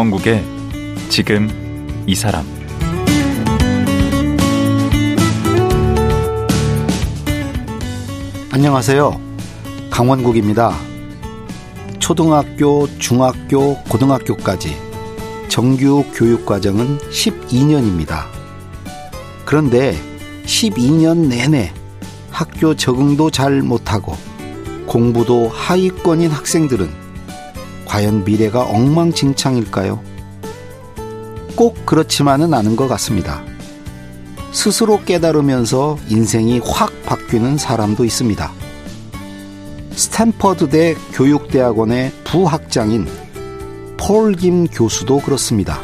강원국의 지금 이 사람 안녕하세요. 강원국입니다. 초등학교, 중학교, 고등학교까지 정규 교육 과정은 12년입니다. 그런데 12년 내내 학교 적응도 잘 못하고 공부도 하위권인 학생들은 과연 미래가 엉망진창일까요? 꼭 그렇지만은 않은 것 같습니다. 스스로 깨달으면서 인생이 확 바뀌는 사람도 있습니다. 스탠퍼드대 교육대학원의 부학장인 폴김 교수도 그렇습니다.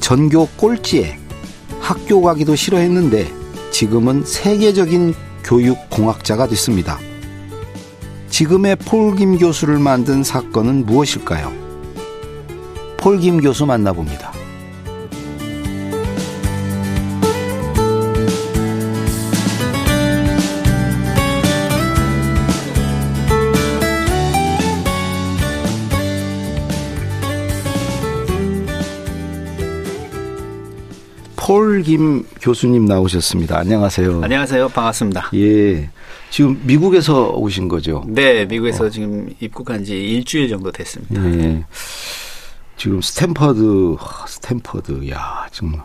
전교 꼴찌에 학교 가기도 싫어했는데 지금은 세계적인 교육공학자가 됐습니다. 지금의 폴 김 교수를 만든 사건은 무엇일까요? 폴 김 교수 만나봅니다. 폴 김 교수님 나오셨습니다. 안녕하세요. 안녕하세요. 반갑습니다. 예. 지금 미국에서 오신 거죠? 네, 미국에서 어. 지금 입국한 지 일주일 정도 됐습니다. 예. 지금 스탠퍼드, 스탠퍼드, 야, 정말.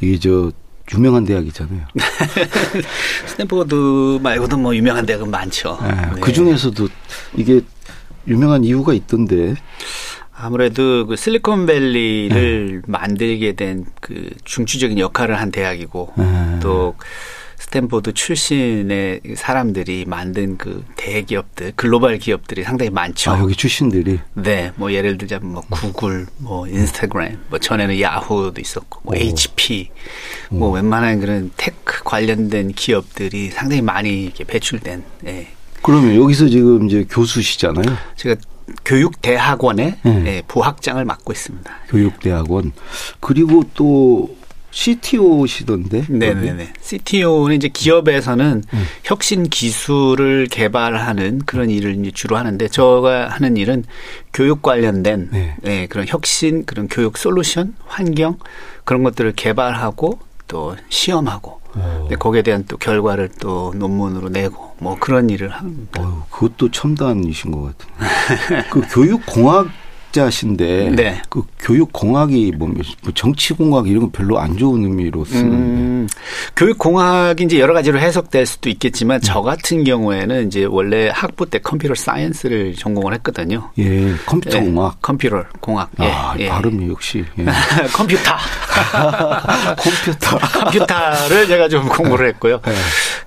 이게 저, 유명한 대학이잖아요. 스탠퍼드 말고도 뭐 유명한 대학은 많죠. 예, 네. 그 중에서도 이게 유명한 이유가 있던데. 아무래도 그 실리콘밸리를 네. 만들게 된 그 중추적인 역할을 한 대학이고 네. 또 스탠포드 출신의 사람들이 만든 그 대기업들, 글로벌 기업들이 상당히 많죠. 아, 여기 출신들이? 네. 뭐 예를 들자면 뭐 구글, 뭐 인스타그램, 뭐 전에는 야후도 있었고, 뭐 오. HP, 뭐 오. 웬만한 그런 tech 관련된 기업들이 상당히 많이 이렇게 배출된, 예. 그러면 여기서 지금 이제 교수시잖아요? 제가 교육대학원의 네. 네, 부학장을 맡고 있습니다. 교육대학원. 그리고 또 CTO시던데? 네네네. CTO는 이제 기업에서는 음. 혁신 기술을 개발하는 그런 일을 주로 하는데 저가 하는 일은 교육 관련된 네. 네, 그런 혁신, 그런 교육 솔루션, 환경 그런 것들을 개발하고 또 시험하고 네, 거기에 대한 또 결과를 또 논문으로 내고 뭐 그런 일을 합니다. 어휴, 그것도 첨단이신 것 같은데. 그 교육 공학 학자신데 네. 그 교육 공학이 뭐, 뭐 정치 공학 이런 거 별로 안 좋은 의미로 쓰는데 음, 교육 공학이 이제 여러 가지로 해석될 수도 있겠지만 음. 저 같은 경우에는 이제 원래 학부 때 computer science를 전공을 했거든요. 예, 컴퓨터 예, 공학, 컴퓨터 공학. 아, 예, 발음이 역시 예. 컴퓨터, 컴퓨터, 컴퓨터를 제가 좀 공부를 했고요.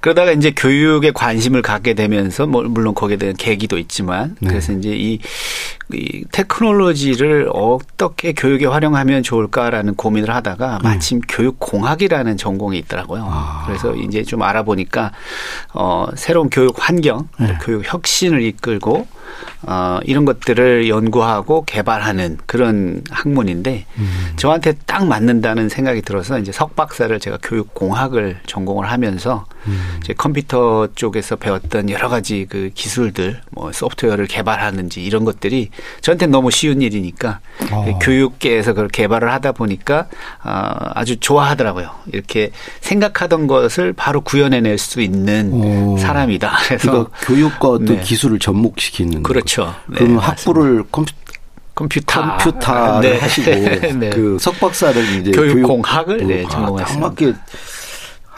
네. 그러다가 이제 교육에 관심을 갖게 되면서 뭐 물론 거기에 대한 계기도 있지만 네. 그래서 이제 이, 이 테크놀로지를 어떻게 교육에 활용하면 좋을까라는 고민을 하다가 네. 마침 교육공학이라는 전공이 있더라고요. 아. 그래서 이제 좀 알아보니까 어 새로운 교육 환경, 네. 교육 혁신을 이끌고 어, 이런 것들을 연구하고 개발하는 그런 학문인데 음. 저한테 딱 맞는다는 생각이 들어서 이제 석박사를 제가 교육공학을 전공을 하면서 음. 이제 컴퓨터 쪽에서 배웠던 여러 가지 그 기술들 뭐 소프트웨어를 개발하는지 이런 것들이 저한테 너무 쉬운 일이니까 어. 교육계에서 그걸 개발을 하다 보니까 어, 아주 좋아하더라고요. 이렇게 생각하던 것을 바로 구현해낼 수 있는 오. 사람이다. 그래서 그러니까 교육과 네. 기술을 접목시키는 그렇죠. 네, 그러면 학부를 컴퓨터 컴퓨터 컴퓨터를 네. 하시고 네. 그 석박사를 이제 교육공학을 교육, 네, 전공했습니다. 딱 맞게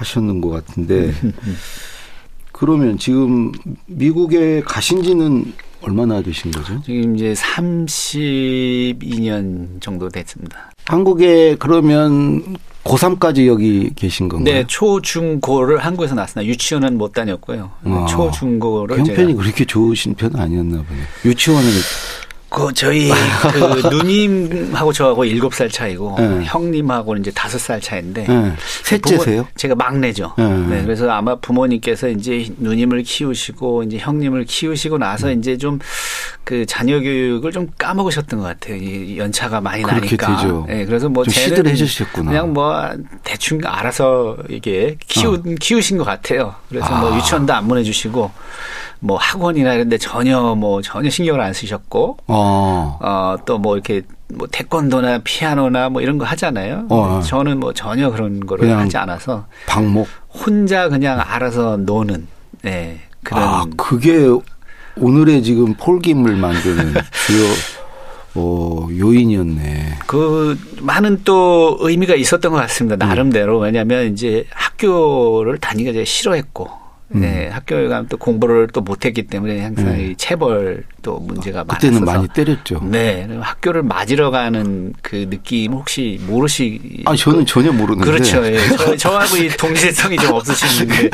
하셨는 것 같은데 그러면 지금 미국에 가신 지는 얼마나 되신 거죠? 지금 이제 32년 정도 됐습니다. 한국에 그러면 고3까지 여기 계신 건가요? 네, 초, 중, 고를 한국에서 나왔습니다. 유치원은 못 다녔고요. 아, 초, 중, 고를. 형편이 그렇게 좋으신 편은 아니었나 보네요. 유치원은 그 저희 그 누님하고 저하고 일곱 살 차이고 네. 형님하고는 이제 다섯 살 차인데 네. 셋째세요? 제가 막내죠. 네. 네. 그래서 아마 부모님께서 이제 누님을 키우시고 이제 형님을 키우시고 나서 음. 이제 좀 그 자녀 교육을 좀 까먹으셨던 것 같아요. 이 연차가 많이 나니까. 되죠. 네, 그래서 뭐 시들 해주셨구나. 그냥 뭐 대충 알아서 이게 키우 어. 키우신 것 같아요. 그래서 뭐 아. 뭐 유치원도 안 보내주시고. 뭐 학원이나 이런 데 전혀 뭐 전혀 신경을 안 쓰셨고 어, 어 또 뭐 이렇게 뭐 태권도나 피아노나 뭐 이런 거 하잖아요. 어, 어. 저는 뭐 전혀 그런 거를 하지 않아서 방목 혼자 그냥 알아서 노는 네, 그런 아, 그게 오늘의 지금 폴김을 만드는 주요 어, 요인이었네. 그 많은 또 의미가 있었던 것 같습니다. 나름대로 왜냐하면 이제 학교를 다니기가 이제 싫어했고 음. 네, 학교에 가면 또 공부를 또 못했기 때문에 항상 네. 이 체벌 또 문제가 많았어서 그때는 많이 때렸죠. 네, 학교를 맞으러 가는 그 느낌 혹시 모르시? 아, 저는 전혀 모르는데. 그렇죠. 예. 저, 하고이 동질성이 좀 없으시는데.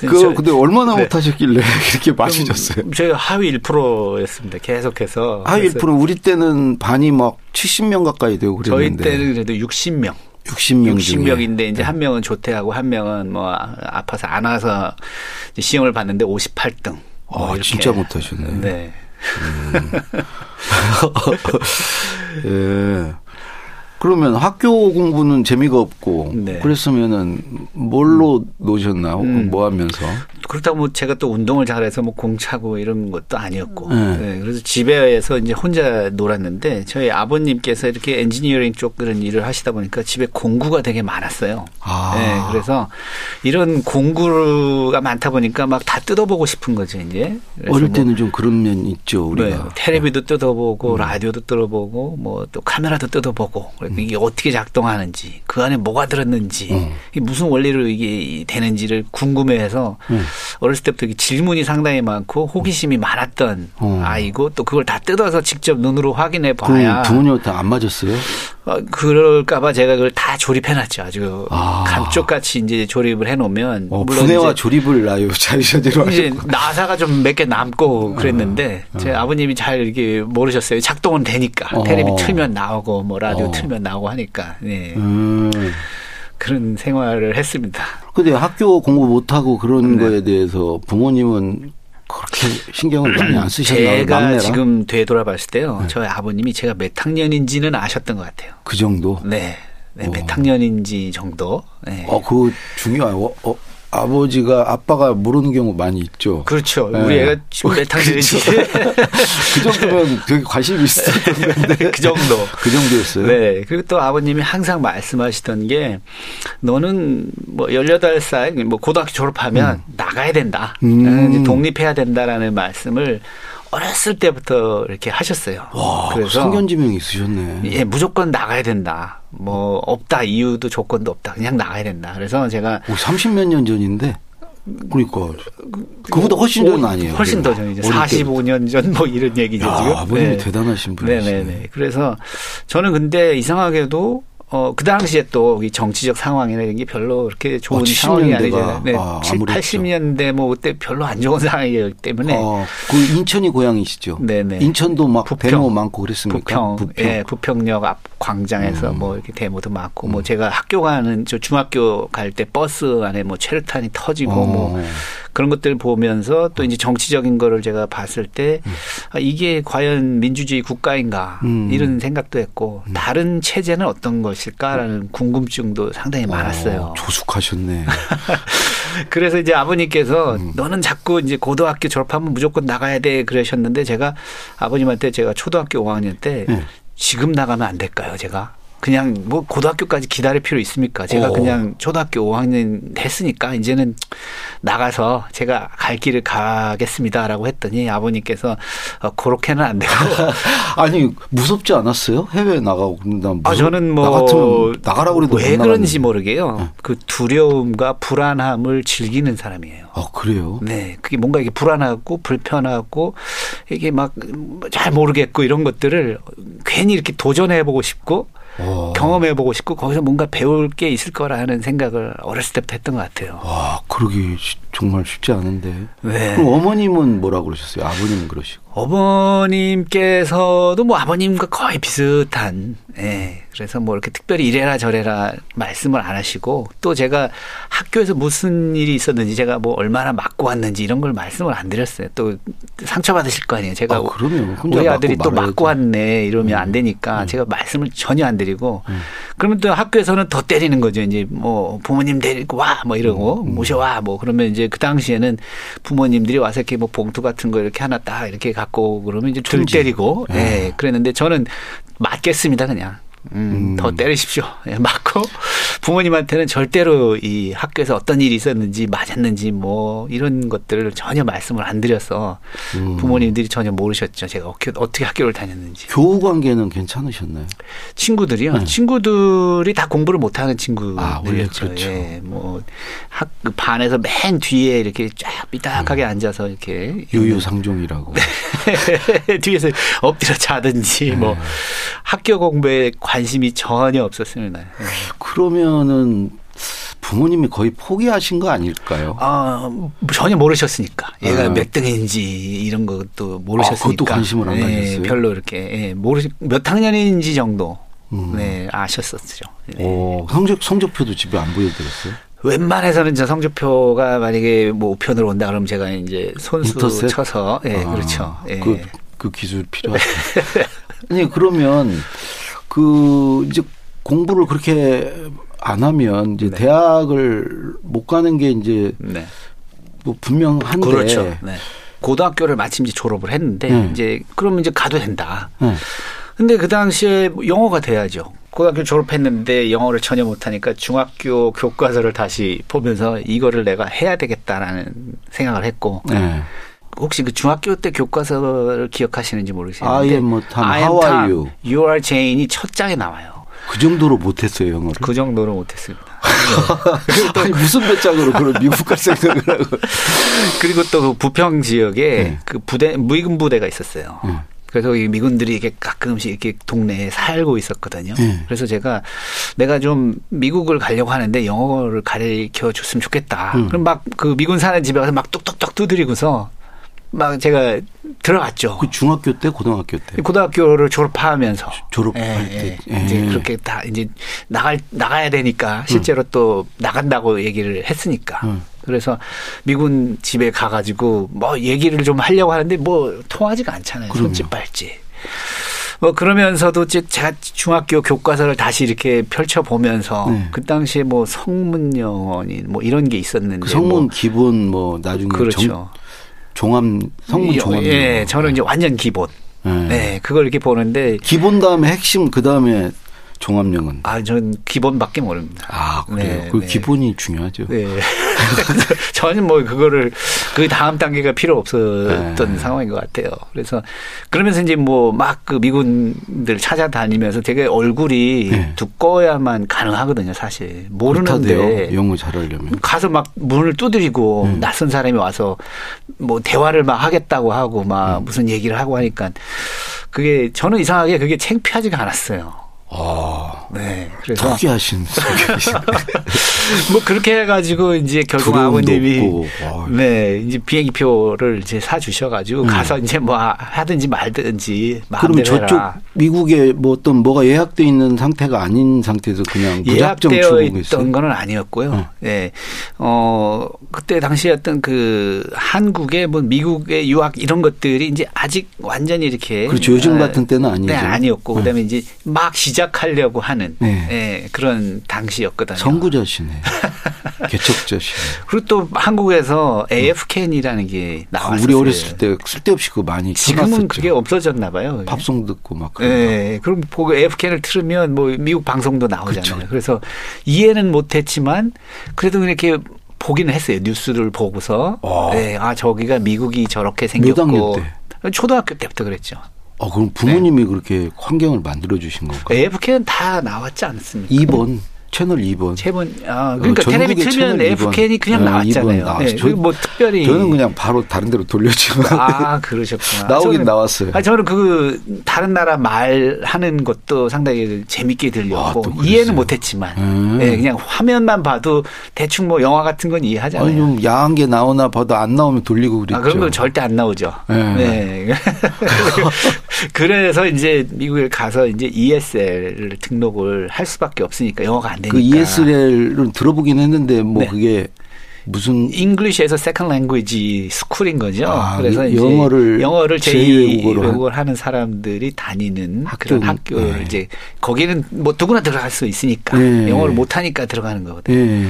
그 저, 근데 얼마나 네. 못하셨길래 이렇게 맞으셨어요? 저희가 하위 1%였습니다. 계속해서. 하위 1% 우리 때는 반이 막 70명 가까이 되고 그랬는데. 저희 때는 그래도 60명. 60명 60명인데 이제 네. 한 명은 조퇴하고 한 명은 뭐 아파서 안 와서 시험을 봤는데 58등. 뭐 아, 진짜 못하셨네. 네. 음. 예. 그러면 학교 공부는 재미가 없고 네. 그랬으면은 뭘로 노셨나? 음. 뭐 하면서? 그렇다고 뭐 제가 또 운동을 잘해서 뭐 공 차고 이런 것도 아니었고. 네. 네. 그래서 집에서 이제 혼자 놀았는데 저희 아버님께서 이렇게 엔지니어링 쪽 그런 일을 하시다 보니까 집에 공구가 되게 많았어요. 아. 네. 그래서 이런 공구가 많다 보니까 막 다 뜯어보고 싶은 거죠, 이제. 어릴 뭐 때는 뭐 좀 그런 면 있죠, 우리가. 네. 테레비도 뜯어보고 음. 라디오도 뜯어보고 뭐 또 카메라도 뜯어보고 음. 이게 어떻게 작동하는지 그 안에 뭐가 들었는지 음. 이게 무슨 원리로 이게 되는지를 궁금해해서 음. 어렸을 때부터 질문이 상당히 많고 호기심이 많았던 어. 아이고 또 그걸 다 뜯어서 직접 눈으로 확인해 봐야 부모님한테 안 맞았어요? 어, 그럴까봐 제가 그걸 다 조립해놨죠. 아주 아. 감쪽같이 이제 조립을 해놓으면 어, 물론 분해와 조립을 아유 자유자재로 이제 나사가 좀 몇 개 남고 그랬는데 어. 제 아버님이 잘 이렇게 모르셨어요. 작동은 되니까 어. 테레비 틀면 나오고 뭐 라디오 어. 틀면 나오고 하니까. 네. 음. 그런 생활을 했습니다. 근데 학교 공부 못하고 그런 네. 거에 대해서 부모님은 그렇게 신경을 많이 안 쓰셨나요? 제가 막내라? 지금 되돌아봤을 때요. 네. 저희 아버님이 제가 몇 학년인지는 아셨던 것 같아요. 그 정도? 네. 네, 몇 학년인지 정도. 네. 어, 그 중요해요. 어, 아버지가 아빠가 모르는 경우 많이 있죠. 그렇죠. 네. 우리 애가 몇 학년인지. 그 정도면 되게 관심이 있었던 건데. 그 정도. 그 정도였어요. 네. 그리고 또 아버님이 항상 말씀하시던 게 너는 뭐 18살 뭐 고등학교 졸업하면 음. 나가야 된다. 음. 독립해야 된다라는 말씀을 어렸을 때부터 이렇게 하셨어요. 와, 그래서 성견지명이 있으셨네. 예, 무조건 나가야 된다. 뭐 없다 이유도 조건도 없다. 그냥 나가야 된다. 그래서 제가 30몇 년 전인데 그러니까 그보다 훨씬 전 아니에요. 훨씬 더 전이죠. 45년 전 뭐 이런 얘기죠 야, 지금. 아버님이 네. 대단하신 분이시네. 네네네. 그래서 저는 근데 이상하게도 어, 그 당시에 또 이 정치적 상황이나 이런 게 별로 그렇게 좋은 어, 상황이 아니잖아요. 네, 아, 7, 80년대 뭐 그때 별로 안 좋은 상황이기 때문에. 어, 그 인천이 고향이시죠? 네네. 인천도 막 부평, 데모 많고 그랬습니까? 부평, 부평. 예, 부평역 앞 광장에서 음. 뭐 이렇게 데모도 많고 뭐 음. 뭐 제가 학교 가는 저 중학교 갈 때 버스 안에 뭐 체류탄이 터지고 어. 뭐 그런 것들 보면서 또 이제 정치적인 거를 제가 봤을 때 음. 아, 이게 과연 민주주의 국가인가 음. 이런 생각도 했고 음. 다른 체제는 어떤 것일까라는 궁금증도 상당히 어, 많았어요. 어, 조숙하셨네. 그래서 이제 아버님께서 음. 너는 자꾸 이제 고등학교 졸업하면 무조건 나가야 돼 그러셨는데 제가 아버님한테 제가 초등학교 5학년 때 네. 지금 나가면 안 될까요, 제가? 그냥 뭐 고등학교까지 기다릴 필요 있습니까? 제가 오. 그냥 초등학교 5학년 했으니까 이제는 나가서 제가 갈 길을 가겠습니다라고 했더니 아버님께서 어, 그렇게는 안 되고 아니 무섭지 않았어요? 해외 나가고 아 저는 뭐나 나가라고 그래도 왜 그런지 모르게요. 네. 그 두려움과 불안함을 즐기는 사람이에요. 아 그래요? 네, 그게 뭔가 이게 불안하고 불편하고 이게 막 잘 모르겠고 이런 것들을 괜히 이렇게 도전해 보고 싶고 오. 경험해보고 싶고 거기서 뭔가 배울 게 있을 거라는 생각을 어렸을 때부터 했던 것 같아요. 와, 그러기 정말 쉽지 않은데. 네. 그럼 어머님은 뭐라고 그러셨어요? 아버님은 그러시고. 어머님께서도 뭐 아버님과 거의 비슷한, 예. 그래서 뭐 이렇게 특별히 이래라 저래라 말씀을 안 하시고 또 제가 학교에서 무슨 일이 있었는지 제가 뭐 얼마나 맞고 왔는지 이런 걸 말씀을 안 드렸어요. 또 상처받으실 거 아니에요. 제가 아, 우리 아들이 또 맞고 왔네 이러면 음. 안 되니까 음. 제가 말씀을 전혀 안 드리고 음. 그러면 또 학교에서는 더 때리는 거죠. 이제 뭐 부모님 데리고 와 뭐 이러고 음. 모셔와 뭐 그러면 이제 그 당시에는 부모님들이 와서 이렇게 뭐 봉투 같은 거 이렇게 하나 딱 이렇게 갖고 그러면 이제 들 때리고 예. 네. 그랬는데 저는 맞겠습니다 그냥. 음, 음. 더 때리십시오. 예, 맞고 부모님한테는 절대로 이 학교에서 어떤 일이 있었는지 맞았는지 뭐 이런 것들을 전혀 말씀을 안 드려서 음. 부모님들이 전혀 모르셨죠. 제가 어떻게, 학교를 다녔는지. 교우 관계는 괜찮으셨나요? 친구들이요. 네. 친구들이 다 공부를 못하는 친구들이었죠. 아, 그렇죠. 예, 뭐학 그 반에서 맨 뒤에 이렇게 쫙 삐딱하게 음. 앉아서 이렇게 유유상종이라고 뒤에서 엎드려 자든지 네. 뭐 학교 공부에 관 심이 전혀 없었습니다. 네. 그러면은 부모님이 거의 포기하신 거 아닐까요? 아 전혀 모르셨으니까 얘가 아. 몇 등인지 이런 것도 모르셨으니까 아, 그것도 관심을 안 네, 가졌어요. 별로 이렇게 예, 모르 몇 학년인지 정도 음. 네 아셨었죠. 네. 오, 성적 성적표도 집에 안 보여드렸어요? 웬만해서는 저 성적표가 만약에 뭐 우편으로 온다 그러면 제가 이제 손수 인터셋? 쳐서 예 아, 그렇죠. 예. 그, 그 기술 필요하죠. 아니 그러면 그 이제 공부를 그렇게 안 하면 이제 네. 대학을 못 가는 게 이제 네. 뭐 분명한데 그렇죠. 네. 고등학교를 마침 이제 졸업을 했는데 네. 이제 그러면 이제 가도 된다. 네. 근데 그 당시에 영어가 돼야죠. 고등학교 졸업했는데 영어를 전혀 못하니까 중학교 교과서를 다시 보면서 이거를 내가 해야 되겠다라는 생각을 했고 네. 혹시 그 중학교 때 교과서를 기억하시는지 I am Tom, how are you? You are Jane이 첫 장에 나와요. 그 정도로 못했어요 영어를. 그 정도로 못했습니다. 네. 아니 무슨 배짱으로 그런 미국 갈 생각을 하고. 그리고 또 그 부평 지역에 네. 그 부대 무기군 부대가 있었어요. 네. 그래서 이 미군들이 이렇게 가끔씩 이렇게 동네에 살고 있었거든요. 네. 그래서 제가 내가 좀 미국을 가려고 하는데 영어를 가르쳐 줬으면 좋겠다. 음. 그럼 막 그 미군 사는 집에 가서 막 뚝뚝뚝 두드리고서 막 제가 들어갔죠. 그 중학교 때, 고등학교 때. 고등학교를 졸업하면서 졸업할 예, 때 예. 이제 예. 그렇게 다 이제 나갈 나가야 되니까 실제로 음. 또 나간다고 얘기를 했으니까. 음. 그래서 미군 집에 가가지고 뭐 얘기를 좀 하려고 하는데 뭐 통하지가 않잖아요. 그럼요. 손짓 발짓. 뭐 그러면서도 제가 중학교 교과서를 다시 이렇게 펼쳐 보면서 네. 그 당시에 뭐 성문 영어니 뭐 이런 게 있었는데 그 성문 뭐 기본 뭐 나중에 그렇죠. 정, 종합 성문 종합. 예, 저는 이제 완전 기본. 네. 네, 그걸 이렇게 보는데 기본 다음에 핵심 그 다음에 종합령은? 아, 저는 기본밖에 모릅니다. 아, 그래요? 네, 그 네. 기본이 중요하죠. 네. 저는 뭐 그거를 그 다음 단계가 필요 없었던 네. 상황인 것 같아요. 그래서 그러면서 이제 뭐 막 그 미군들 찾아다니면서 되게 얼굴이 네. 두꺼워야만 가능하거든요, 사실. 모르는데. 영어 잘하려면. 가서 막 문을 두드리고 음. 낯선 사람이 와서 뭐 대화를 막 하겠다고 하고 막 음. 무슨 얘기를 하고 하니까 그게 저는 이상하게 그게 창피하지가 않았어요. 아, 네. 그래서 특이하신 뭐 그렇게 해가지고 이제 결국 아버님이 네 이제 비행기표를 이제 사 주셔가지고 음. 가서 이제 뭐 하든지 말든지 그럼 저쪽 해라. 미국에 뭐 어떤 뭐가 예약돼 있는 상태가 아닌 상태에서 그냥 무작정 예약되어 있던 거는 아니었고요. 음. 네, 어 그때 당시에 어떤 그 한국의 뭐 미국의 유학 이런 것들이 이제 아직 완전히 이렇게 그렇죠. 요즘 같은 때는 아니죠. 네, 아니었고 그다음에 이제 막 시작 시작하려고 하는 네. 예, 그런 당시였거든요. 선구자시네. 개척자시네. 그리고 또 한국에서 AF캔이라는 게 나왔어요. 우리 어렸을 때 쓸데없이 그 많이 지금은. 그게 없어졌나 봐요. 팝송 듣고 막. 예. 그럼 보고 AF캔을 틀으면 뭐 미국 방송도 나오잖아요. 그렇죠. 그래서 이해는 못했지만 그래도 이렇게 보기는 했어요. 뉴스를 보고서. 네, 아 저기가 미국이 저렇게 생겼고. 초등학교 때부터 그랬죠. 어, 그럼 부모님이 네. 그렇게 환경을 만들어 주신 건가요? AFK는 다 나왔지 않습니까? 2번. 채널 2번. 채번 아, 그러니까 어, 텔레비 틀면 FK이 그냥 아, 나왔잖아요. 네, 저, 뭐 특별히 저는 그냥 바로 다른 데로 돌려주고. 아, 그러셨구나. 나오긴 저는, 나왔어요. 아, 저는 그 다른 나라 말 하는 것도 상당히 재밌게 들렸고 아, 이해는 못 했지만 음. 네, 그냥 화면만 봐도 대충 뭐 영화 같은 건 이해하잖아요. 아니, 좀 야한 게 나오나 봐도 안 나오면 돌리고 그랬죠. 아, 그런 건 절대 안 나오죠. 네. 네. 그래서 이제 미국에 가서 이제 ESL 등록을 할 수밖에 없으니까 영어가 안 되니까. 그 ESL은 들어보긴 했는데 뭐 네. 그게 무슨 English as a second language school인 거죠. 아, 그래서 영어를 영어를 제2 외국어를 하는 사람들이 다니는 학교, 그런 학교를 네. 이제 거기는 뭐 누구나 들어갈 수 있으니까 네. 영어를 못 하니까 들어가는 거거든요. 네.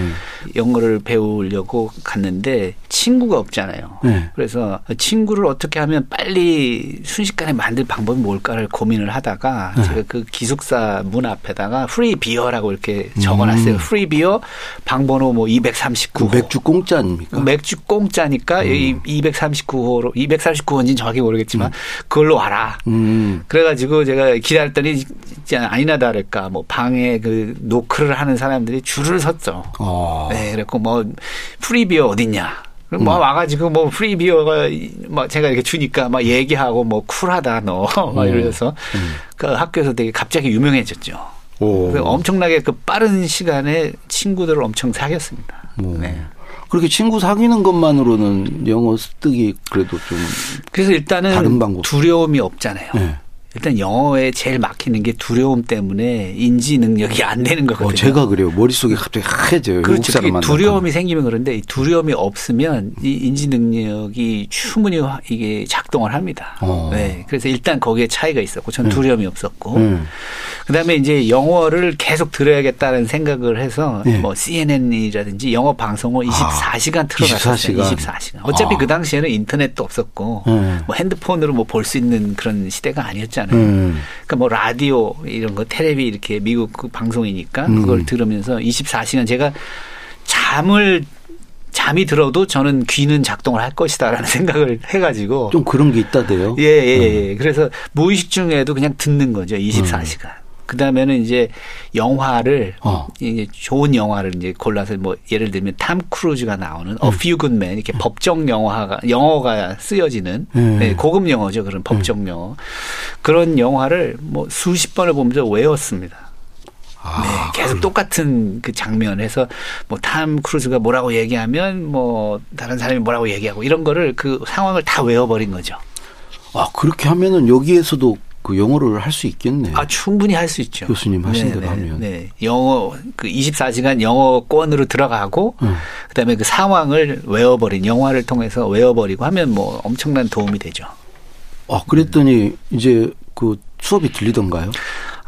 영어를 배우려고 갔는데 친구가 없잖아요. 네. 그래서 친구를 어떻게 하면 빨리 순식간에 만들 방법이 뭘까를 고민을 하다가 네. 제가 그 기숙사 문 앞에다가 free beer라고 이렇게 적어놨어요. 음. free beer 방번호 뭐 239호. 그 맥주 공짜 아닙니까? 맥주 공짜니까 이 239호로 239호인지는 정확히 모르겠지만 그걸로 와라. 음. 그래가지고 제가 기다렸더니 아니나 다를까 뭐 방에 그 노크를 하는 사람들이 줄을 섰죠. 어. 네, 그랬고 뭐 free beer 어딨냐. 뭐 음. 와가지고 뭐 free beer가 막 제가 이렇게 주니까 막 얘기하고 뭐 쿨하다 너 막 이러면서 그 학교에서 되게 갑자기 유명해졌죠. 오. 그래서 엄청나게 그 빠른 시간에 친구들을 엄청 사귀었습니다. 뭐. 네. 그렇게 친구 사귀는 것만으로는 영어 습득이 그래도 좀 그래서 일단은 다른 방법. 두려움이 없잖아요. 네. 일단 영어에 제일 막히는 게 두려움 때문에 인지 능력이 안 되는 거거든요. 어, 제가 그래요. 머릿속이 갑자기 하얘져요. 그렇죠. 두려움이 생기면 그런데 이 두려움이 없으면 이 인지 능력이 충분히 화- 이게 작동을 합니다. 어. 네. 그래서 일단 거기에 차이가 있었고 전 두려움이 없었고 네. 그다음에 이제 영어를 계속 들어야겠다는 생각을 해서 네. 뭐 CNN이라든지 영어 방송을 24시간 틀어놨었어요. 24시간. 24시간. 어차피 아. 그 당시에는 인터넷도 없었고 네. 뭐 핸드폰으로 뭐 볼 수 있는 그런 시대가 아니었잖아요. 음. 그러니까 뭐 라디오 이런 거 텔레비 이렇게 미국 그 방송이니까 음. 그걸 들으면서 24시간 제가 잠을 잠이 들어도 저는 귀는 작동을 할 것이다라는 생각을 해가지고 좀 그런 게 있다대요. 예예 예, 음. 그래서 무의식 중에도 그냥 듣는 거죠 24시간. 그 다음에는 이제 영화를 어. 이제 좋은 영화를 이제 골라서 뭐 예를 들면 탐 크루즈가 나오는 A Few Good Men 이렇게 법정 영화가 영어가 쓰여지는 음. 네, 고급 영어죠 그런 법정 영어 그런 영화를 뭐 수십 번을 보면서 외웠습니다. 아, 네, 계속 똑같은 그 장면에서 뭐 탐 크루즈가 뭐라고 얘기하면 뭐 다른 사람이 뭐라고 얘기하고 이런 거를 그 상황을 다 외워버린 거죠. 아, 그렇게 하면은 여기에서도 그 영어를 할 수 있겠네. 아 충분히 할 수 있죠. 교수님 하신 네, 대로 네, 하면. 네. 영어 그 24시간 영어권으로 들어가고 음. 그다음에 그 상황을 외워버린 영화를 통해서 외워버리고 하면 뭐 엄청난 도움이 되죠. 아, 그랬더니 이제 그 수업이 들리던가요?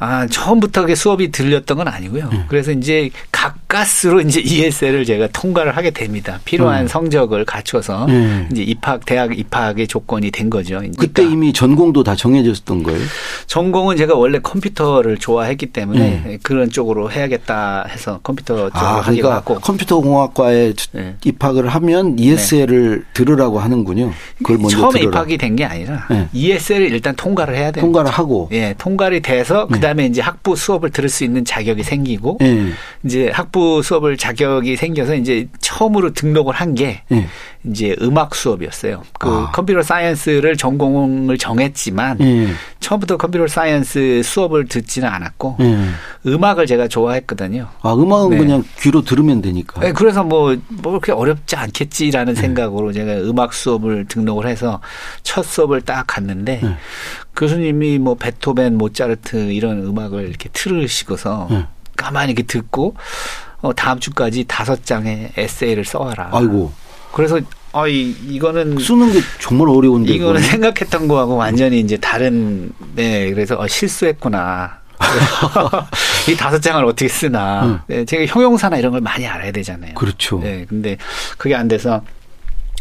아, 처음부터 그 수업이 들렸던 건 아니고요. 네. 그래서 이제 가까스로 이제 ESL을 제가 통과를 하게 됩니다. 필요한 음. 성적을 갖춰서 네. 이제 입학, 대학 입학의 조건이 된 거죠. 그러니까 그때 이미 전공도 다 정해졌던 거예요? 전공은 제가 원래 컴퓨터를 좋아했기 때문에 네. 그런 쪽으로 해야겠다 해서 컴퓨터 쪽으로 아, 그러니까 하고. 컴퓨터 공학과에 네. 입학을 하면 ESL을 들으라고 하는군요. 그걸 먼저 처음에 들어라. 입학이 된 게 아니라 네. ESL을 일단 통과를 해야 돼요. 통과를 하고. 예, 통과를 돼서 그다음 에 이제 학부 수업을 들을 수 있는 자격이 생기고 예. 이제 학부 수업을 자격이 생겨서 이제 처음으로 등록을 한게 예. 이제 음악 수업이었어요. 그 아. computer science를 전공을 정했지만 예. 처음부터 computer science 수업을 듣지는 않았고 예. 음악을 제가 좋아했거든요. 아, 음악은 네. 그냥 귀로 들으면 되니까. 네, 그래서 뭐, 뭐 그렇게 어렵지 않겠지라는 생각으로 제가 음악 수업을 등록을 해서 첫 수업을 딱 갔는데 네. 교수님이 뭐 베토벤, 모차르트 이런 음악을 이렇게 틀으시고서 네. 가만히 이렇게 듣고 어, 다음 주까지 다섯 장의 에세이를 써와라. 아이고. 그래서 어, 이, 이거는 쓰는 게 정말 어려운데. 이거는 그거는. 생각했던 거하고 완전히 이제 다른 네 그래서 어, 실수했구나. 이 다섯 장을 어떻게 쓰나. 응. 네, 제가 형용사나 이런 걸 많이 알아야 되잖아요. 그렇죠. 네, 근데 그게 안 돼서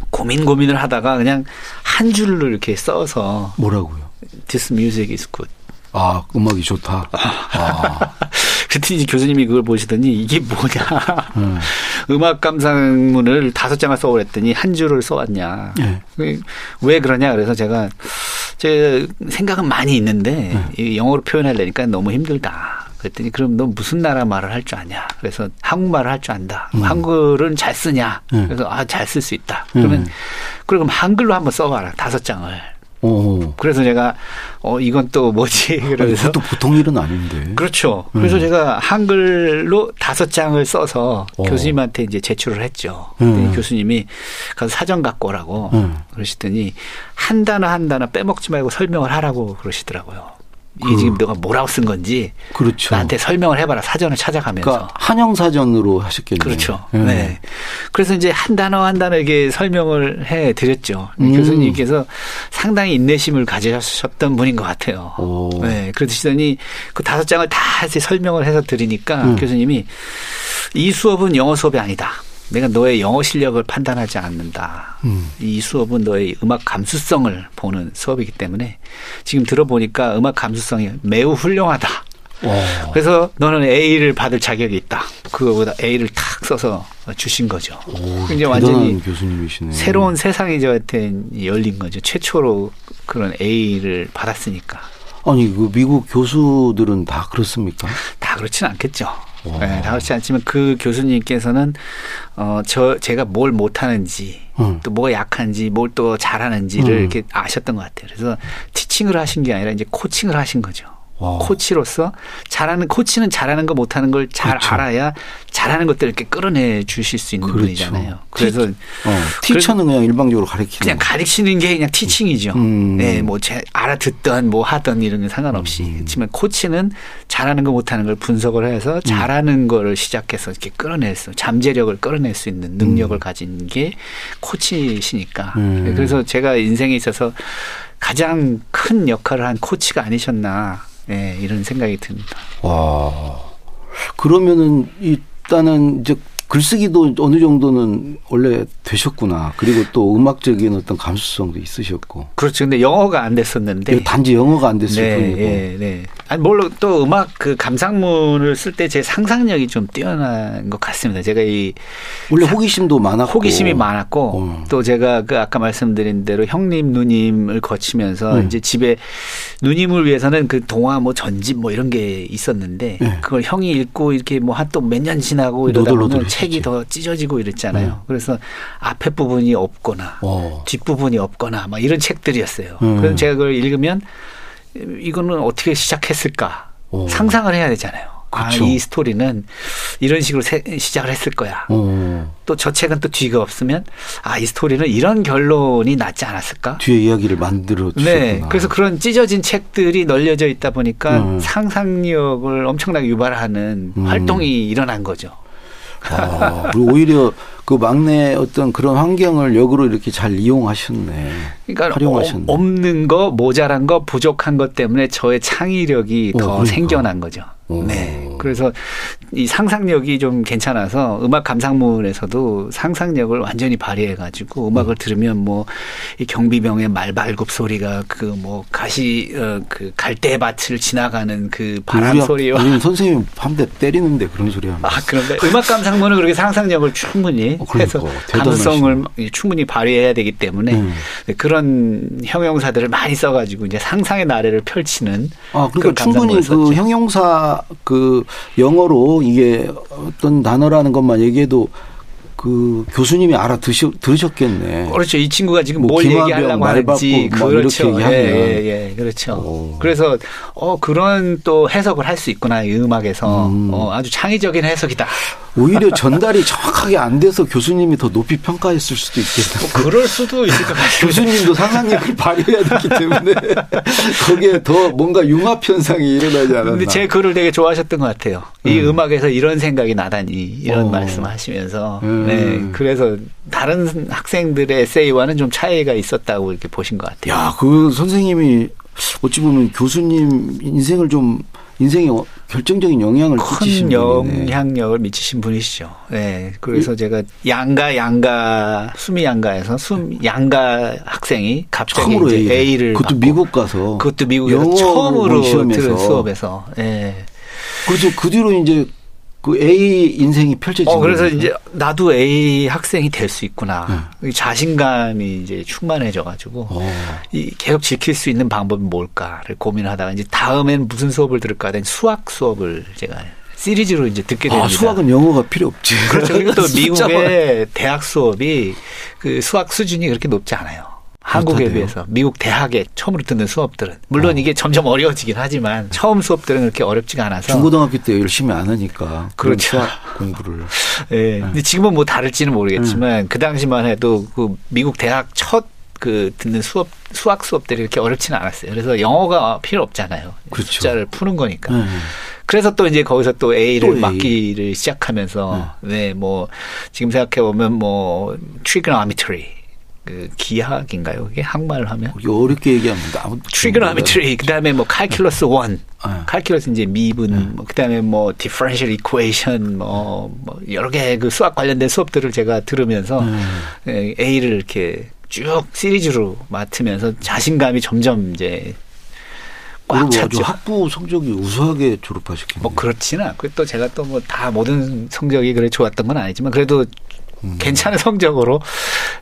고민 고민을 하다가 그냥 한 줄로 이렇게 써서 뭐라고요? This music is good. 아, 음악이 좋다. 아. 그랬더니 이제 교수님이 그걸 보시더니 이게 뭐냐. 음. 음악 감상문을 다섯 장을 써오랬더니 한 줄을 써왔냐. 예. 그왜 그러냐. 그래서 제가 제 생각은 많이 있는데 네. 이 영어로 표현하려니까 너무 힘들다. 그랬더니 그럼 너 무슨 나라 말을 할 줄 아냐? 그래서 한국말을 할 줄 안다. 음. 한글은 잘 쓰냐? 네. 그래서 아 잘 쓸 수 있다. 그러면 음. 그럼 한글로 한번 써봐라. 다섯 장을. 오. 그래서 제가 어 이건 또 뭐지? 아니, 그래서 그것도 보통 일은 아닌데. 그렇죠. 그래서 음. 제가 한글로 다섯 장을 써서 어. 교수님한테 이제 제출을 했죠. 음. 교수님이 가서 사전 갖고 오라고 음. 그러시더니 한 단어 한 단어 빼먹지 말고 설명을 하라고 그러시더라고요. 그- 지금 너가 뭐라고 쓴 건지 그렇죠. 나한테 설명을 해봐라 사전을 찾아가면서. 그러니까 한영 사전으로 하셨겠네요. 그렇죠. 예. 네. 그래서 이제 한 단어 한 단어 이게 설명을 해 드렸죠. 음. 교수님께서 상당히 인내심을 가지셨던 분인 것 같아요. 오. 네. 그러시더니 그 다섯 장을 다 이제 설명을 해서 드리니까 음. 교수님이 이 수업은 영어 수업이 아니다. 내가 너의 영어 실력을 판단하지 않는다. 음. 이 수업은 너의 음악 감수성을 보는 수업이기 때문에 지금 들어보니까 음악 감수성이 매우 훌륭하다. 오. 그래서 너는 A를 받을 자격이 있다. 그거보다 A를 탁 써서 주신 거죠. 오, 이제 완전히 교수님이시네. 새로운 세상이 저한테 열린 거죠. 최초로 그런 A를 받았으니까. 아니 그 미국 교수들은 다 그렇습니까? 다 그렇진 않겠죠. 네, 다 그렇지 않지만 그 교수님께서는 어 저 제가 뭘 못하는지 음. 또 뭐가 약한지 뭘 또 잘하는지를 음. 이렇게 아셨던 것 같아요. 그래서 티칭을 하신 게 아니라 이제 코칭을 하신 거죠. 와. 코치로서 잘하는 코치는 잘하는 거 못하는 걸잘 그렇죠. 알아야 잘하는 것들 이렇게 끌어내 주실 수 있는 그렇죠. 분이잖아요. 그래서 티, 어, 티처는 그냥 일방적으로 가르치는 그냥 가르치는 게 그냥 티칭이죠. 음. 네, 뭐 제, 알아듣던 뭐 하던 이런 게 상관없이 음. 그렇지만 코치는 잘하는 거 못하는 걸 분석을 해서 음. 잘하는 음. 거를 시작해서 이렇게 끌어내서 잠재력을 끌어낼 수 있는 능력을 음. 가진 게 코치시니까. 음. 그래서 제가 인생에 있어서 가장 큰 역할을 한 코치가 아니셨나 네, 이런 생각이 듭니다. 와. 그러면은 일단은 이제 글쓰기도 어느 정도는 원래 되셨구나. 그리고 또 음악적인 어떤 감수성도 있으셨고. 그렇죠. 근데 영어가 안 됐었는데. 단지 영어가 안 됐을 네, 뿐이고. 네, 네. 아니, 물론 또 음악 그 감상문을 쓸 때 제 상상력이 좀 뛰어난 것 같습니다. 제가 이. 원래 호기심도 많았고. 호기심이 많았고. 어. 또 제가 그 아까 말씀드린 대로 형님, 누님을 거치면서 음. 이제 집에 누님을 위해서는 그 동화 뭐 전집 뭐 이런 게 있었는데 네. 그걸 형이 읽고 이렇게 뭐한또몇 년 지나고 이러다 보면 책이 더 찢어지고 이랬잖아요. 네. 그래서 앞에 부분이 없거나 오. 뒷 부분이 없거나 막 이런 책들이었어요. 음. 그래서 제가 그걸 읽으면 이거는 어떻게 시작했을까 오. 상상을 해야 되잖아요. 아, 그렇죠. 아, 이 스토리는 이런 식으로 세, 시작을 했을 거야. 또 저 책은 또 뒤가 없으면 아, 이 스토리는 이런 결론이 낫지 않았을까? 뒤에 이야기를 만들어 주셨구나. 네. 그래서 그런 찢어진 책들이 널려져 있다 보니까 음. 상상력을 엄청나게 유발하는 음. 활동이 일어난 거죠. 아, 오히려 그 막내 어떤 그런 환경을 역으로 이렇게 잘 이용하셨네. 그러니까 활용하셨네. 어, 없는 거, 모자란 거, 부족한 것 때문에 저의 창의력이 어, 더 그러니까. 생겨난 거죠. 오. 네. 그래서 이 상상력이 좀 괜찮아서 음악 감상문에서도 상상력을 완전히 발휘해 가지고 음악을 음. 들으면 뭐 이 경비병의 말발굽 소리가 그 뭐 가시 어, 그 갈대밭을 지나가는 그 바람 소리와 선생님 한 대 때리는데 그런 소리 하면 아 그런데 음악 감상문은 그렇게 상상력을 충분히 어, 그러니까. 해서 감성을 충분히 발휘해야 되기 때문에 음. 그런 형용사들을 많이 써가지고 이제 상상의 나래를 펼치는 아 그러니까 충분히 그 형용사 그 영어로 이게 어떤 단어라는 것만 얘기해도 그 교수님이 알아 들으셨겠네. 그렇죠. 이 친구가 지금 뭐 뭘 얘기하려고 하는지 그렇죠. 예, 예, 예, 그렇죠. 오. 그래서 어 그런 또 해석을 할 수 있구나 이 음악에서 음. 어, 아주 창의적인 해석이다. 오히려 전달이 정확하게 안 돼서 교수님이 더 높이 평가했을 수도 있겠다. 뭐 그럴 수도 있을 것 같아요. 교수님도 상상력을 발휘해야 되기 때문에 거기에 더 뭔가 융합 현상이 일어나지 않았나. 근데 제 글을 되게 좋아하셨던 것 같아요. 이 음. 악에서 이런 생각이 나다니 이런 어. 말씀하시면서. 음. 네, 그래서 다른 학생들의 에세이와는 좀 차이가 있었다고 이렇게 보신 것 같아요. 야, 그 선생님이 어찌 보면 교수님 인생을 좀 인생에 결정적인 영향을 큰 영향력을 미치신 분이시죠. 네. 그래서 이, 제가 양가 양가 수미 양가에서 수 양가 학생이 갑자기 처음으로 이제 A를 그것도 받고, 미국 가서 그것도 미국에서 처음으로 들은 수업에서 예. 네. 그래서 그 뒤로 이제 그 A 인생이 펼쳐지는 어, 그래서 거죠? 이제 나도 A 학생이 될 수 있구나. 네. 자신감이 이제 충만해져 가지고 어. 이 계속 지킬 수 있는 방법이 뭘까를 고민하다가 이제 다음엔 무슨 수업을 들을까 하던 수학 수업을 제가 시리즈로 이제 듣게 아, 됩니다. 아, 수학은 영어가 필요 없지. 그렇죠. 그리고 또 미국의 대학 수업이 그 수학 수준이 그렇게 높지 않아요. 한국에 비해서 미국 대학에 처음으로 듣는 수업들은 물론 어. 이게 점점 어려워지긴 하지만 처음 수업들은 그렇게 어렵지가 않아서 중고등학교 때 열심히 안 하니까 그렇죠 공부를 예 네. 근데 지금은 뭐 다를지는 모르겠지만 음. 그 당시만 해도 그 미국 대학 첫 그 듣는 수업 수학 수업들이 이렇게 어렵지는 않았어요. 그래서 영어가 필요 없잖아요. 그렇죠. 숫자를 푸는 거니까. 음. 그래서 또 이제 거기서 또 A를 또 맡기를 시작하면서 네. 네, 뭐 지금 생각해 보면 뭐 trigonometry 그 기하학인가요? 그게 한말로 하면 어렵게 얘기합니다. trigonometry 그다음에 뭐 calculus one, calculus 이제 미분, 네. 뭐 그다음에 뭐 differential equation 뭐, 뭐 여러 개 그 수학 관련된 수업들을 제가 들으면서 네. A를 이렇게 쭉 시리즈로 맞으면서 자신감이 점점 이제 꽉 찼죠. 학부 성적이 우수하게 졸업하셨겠네요. 뭐 그렇지는 않고 또 제가 또 뭐 다 모든 성적이 그래 좋았던 건 아니지만 그래도 음. 괜찮은 성적으로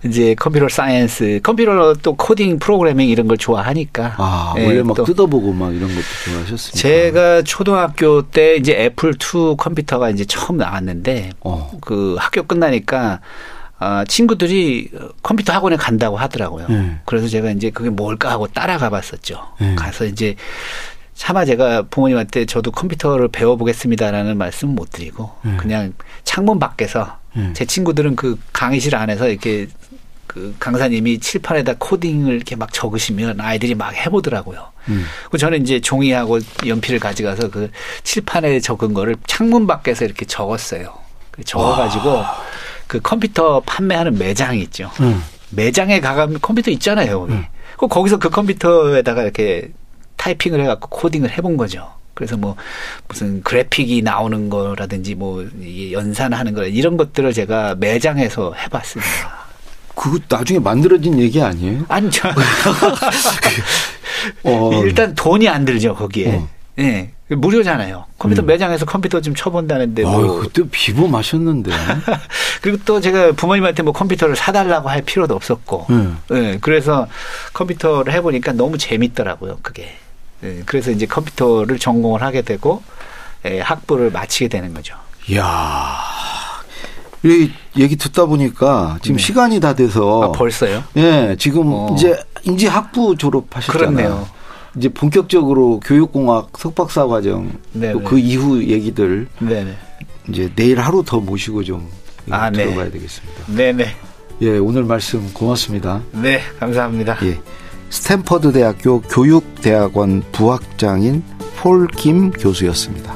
이제 computer science, 컴퓨터 또 코딩 프로그래밍 이런 걸 좋아하니까. 아, 네, 원래 막 뜯어보고 막 이런 것도 좋아하셨습니까? 제가 초등학교 때 이제 애플 2 컴퓨터가 이제 처음 나왔는데 어. 그 학교 끝나니까 아, 친구들이 컴퓨터 학원에 간다고 하더라고요. 네. 그래서 제가 이제 그게 뭘까 하고 따라가 봤었죠. 네. 가서 이제 차마 제가 부모님한테 저도 컴퓨터를 배워보겠습니다라는 말씀 못 드리고 네. 그냥 창문 밖에서 네. 제 친구들은 그 강의실 안에서 이렇게 그 강사님이 칠판에다 코딩을 이렇게 막 적으시면 아이들이 막 해보더라고요. 음. 그 저는 이제 종이하고 연필을 가져가서 그 칠판에 적은 거를 창문 밖에서 이렇게 적었어요. 적어가지고 와. 그 컴퓨터 판매하는 매장이 있죠. 음. 매장에 가면 컴퓨터 있잖아요. 거기. 음. 그 거기서 그 컴퓨터에다가 이렇게 타이핑을 해갖고 코딩을 해본 거죠. 그래서 뭐 무슨 그래픽이 나오는 거라든지 뭐 연산하는 거 이런 것들을 제가 매장에서 해봤습니다. 그거 나중에 만들어진 얘기 아니에요? 아니죠. 어. 일단 돈이 안 들죠 거기에. 어. 네. 무료잖아요. 컴퓨터 음. 매장에서 컴퓨터 좀 쳐본다는데 뭐. 아, 그때 비보 마셨는데. 그리고 또 제가 부모님한테 뭐 컴퓨터를 사달라고 할 필요도 없었고. 음. 네. 그래서 컴퓨터를 해보니까 너무 재밌더라고요. 그게. 네. 그래서 이제 컴퓨터를 전공을 하게 되고 예, 학부를 마치게 되는 거죠. 이야. 이 얘기 듣다 보니까 지금 네. 시간이 다 돼서 아, 벌써요? 예, 지금 어. 이제 인지 학부 졸업하셨잖아요. 그렇네요. 이제 본격적으로 교육공학 석박사 과정 또 그 이후 얘기들 네네. 이제 내일 하루 더 모시고 좀 아, 네. 들어봐야 네. 되겠습니다. 네네. 예, 오늘 말씀 고맙습니다. 네, 감사합니다. 예. 스탠퍼드 대학교 교육대학원 부학장인 폴 김 교수였습니다.